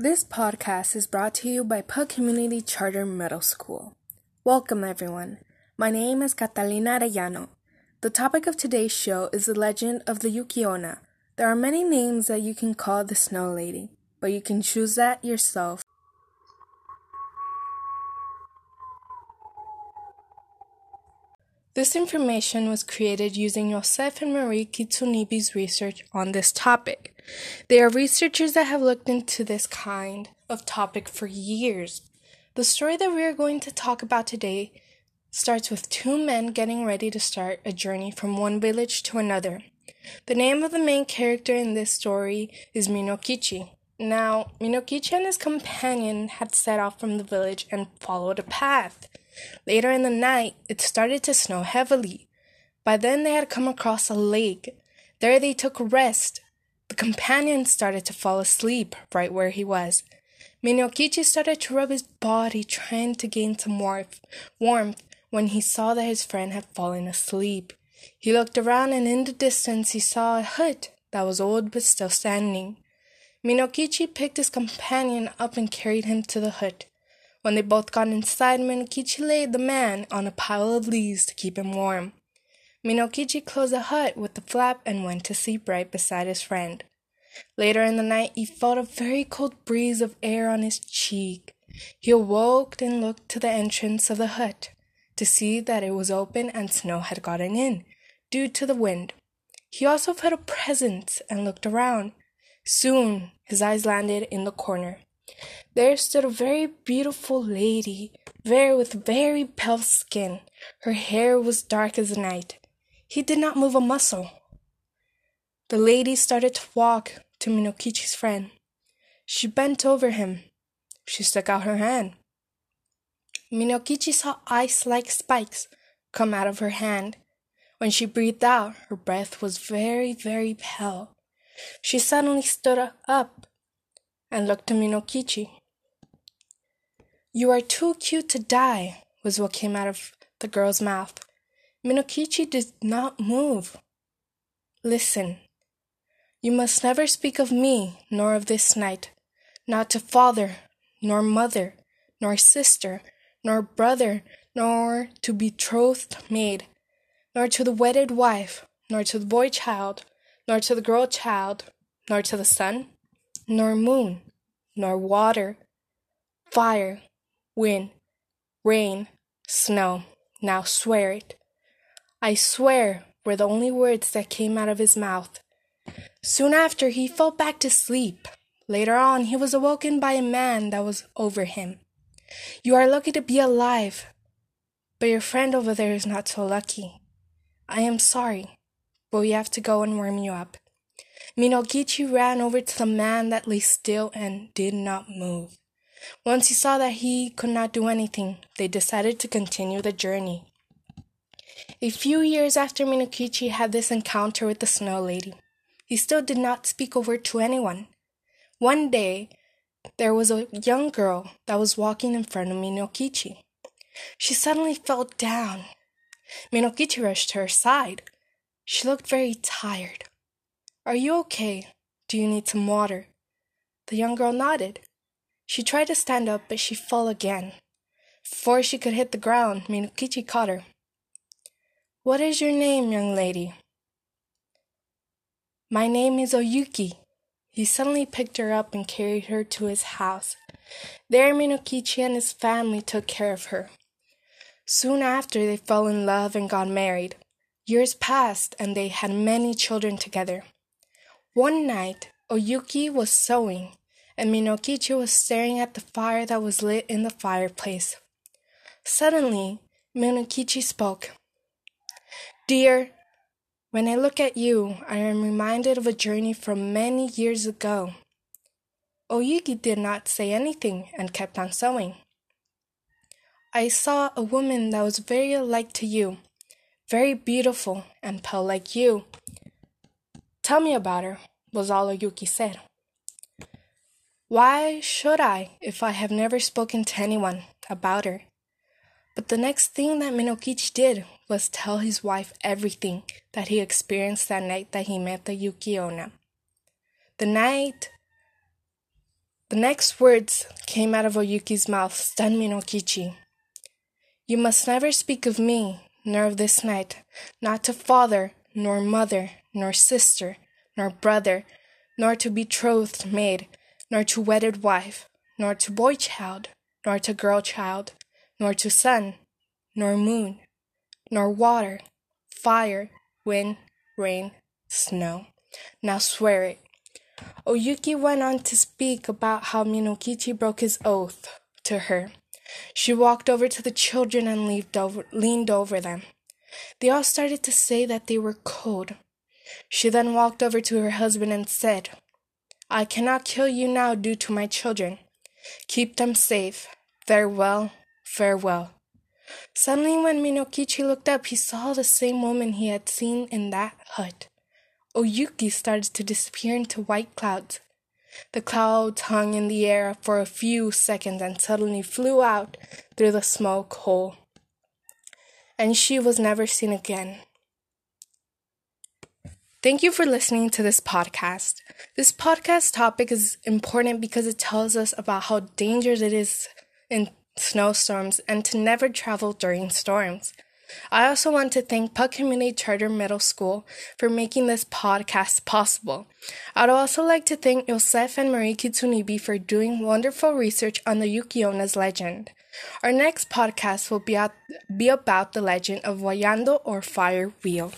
This podcast is brought to you by PUC Community Charter Middle School. Welcome, everyone. My name is Catalina Arellano. The topic of today's show is the legend of the Yuki-onna. There are many names that you can call the Snow Lady, but you can choose that yourself. This information was created using Yosef and Marie Kitsunibi's research on this topic. They are researchers that have looked into this kind of topic for years. The story that we are going to talk about today starts with two men getting ready to start a journey from one village to another. The name of the main character in this story is Minokichi. Now, Minokichi and his companion had set off from the village and followed a path. Later in the night, it started to snow heavily. By then, they had come across a lake. There they took rest. The companion started to fall asleep right where he was. Minokichi started to rub his body, trying to gain some warmth, warmth when he saw that his friend had fallen asleep. He looked around, and in the distance, he saw a hut that was old but still standing. Minokichi picked his companion up and carried him to the hut. When they both got inside, Minokichi laid the man on a pile of leaves to keep him warm. Minokichi closed the hut with the flap and went to sleep right beside his friend. Later in the night, he felt a very cold breeze of air on his cheek. He awoke and looked to the entrance of the hut to see that it was open and snow had gotten in due to the wind. He also felt a presence and looked around. Soon his eyes landed in the corner. There stood a very beautiful lady, very with very pale skin. Her hair was dark as night. He did not move a muscle. The lady started to walk to Minokichi's friend. She bent over him. She stuck out her hand. Minokichi saw ice like spikes come out of her hand. When she breathed out, her breath was very, very pale. She suddenly stood up and looked to Minokichi. You are too cute to die, was what came out of the girl's mouth. Minokichi did not move. Listen, you must never speak of me, nor of this night, not to father, nor mother, nor sister, nor brother, nor to betrothed maid, nor to the wedded wife, nor to the boy child, nor to the girl child, nor to the sun, nor moon, nor water, fire, wind, rain, snow. Now swear it. I swear were the only words that came out of his mouth. Soon after, he fell back to sleep. Later on, he was awoken by a man that was over him. You are lucky to be alive, but your friend over there is not so lucky. I am sorry, but we have to go and warm you up. Minokichi ran over to the man that lay still and did not move. Once he saw that he could not do anything, they decided to continue the journey. A few years after Minokichi had this encounter with the Snow Lady, he still did not speak word to anyone. One day, there was a young girl that was walking in front of Minokichi. She suddenly fell down. Minokichi rushed to her side. She looked very tired. Are you okay? Do you need some water? The young girl nodded. She tried to stand up, but she fell again. Before she could hit the ground, Minokichi caught her. What is your name, young lady? My name is Oyuki. He suddenly picked her up and carried her to his house. There, Minokichi and his family took care of her. Soon after, they fell in love and got married. Years passed, and they had many children together. One night, Oyuki was sewing, and Minokichi was staring at the fire that was lit in the fireplace. Suddenly, Minokichi spoke. Dear, when I look at you, I am reminded of a journey from many years ago. Oyuki did not say anything and kept on sewing. I saw a woman that was very alike to you, very beautiful and pale like you. Tell me about her, was all Oyuki said. Why should I if I have never spoken to anyone about her? But the next thing that Minokichi did was tell his wife everything that he experienced that night that he met the Yuki-onna. The night The next words came out of Oyuki's mouth, stunned Minokichi. You must never speak of me, nor of this night, not to father, nor mother, nor sister, nor brother, nor to betrothed maid, nor to wedded wife, nor to boy child, nor to girl child, nor to sun, nor moon, nor water, fire, wind, rain, snow. Now swear it. Oyuki went on to speak about how Minokichi broke his oath to her. She walked over to the children and leaned over, leaned over them. They all started to say that they were cold. She then walked over to her husband and said, I cannot kill you now due to my children. Keep them safe. Farewell, farewell. Suddenly, when Minokichi looked up, he saw the same woman he had seen in that hut. Oyuki started to disappear into white clouds. The clouds hung in the air for a few seconds and suddenly flew out through the smoke hole. And she was never seen again. Thank you for listening to this podcast. This podcast topic is important because it tells us about how dangerous it is in snowstorms and to never travel during storms. I also want to thank PUC Community Charter Middle School for making this podcast possible. I'd also like to thank Yosef and Marie Kitsunibi for doing wonderful research on the Yuki-onna's legend. Our next podcast will be, at, be about the legend of Wanyudo or Fire Wheel.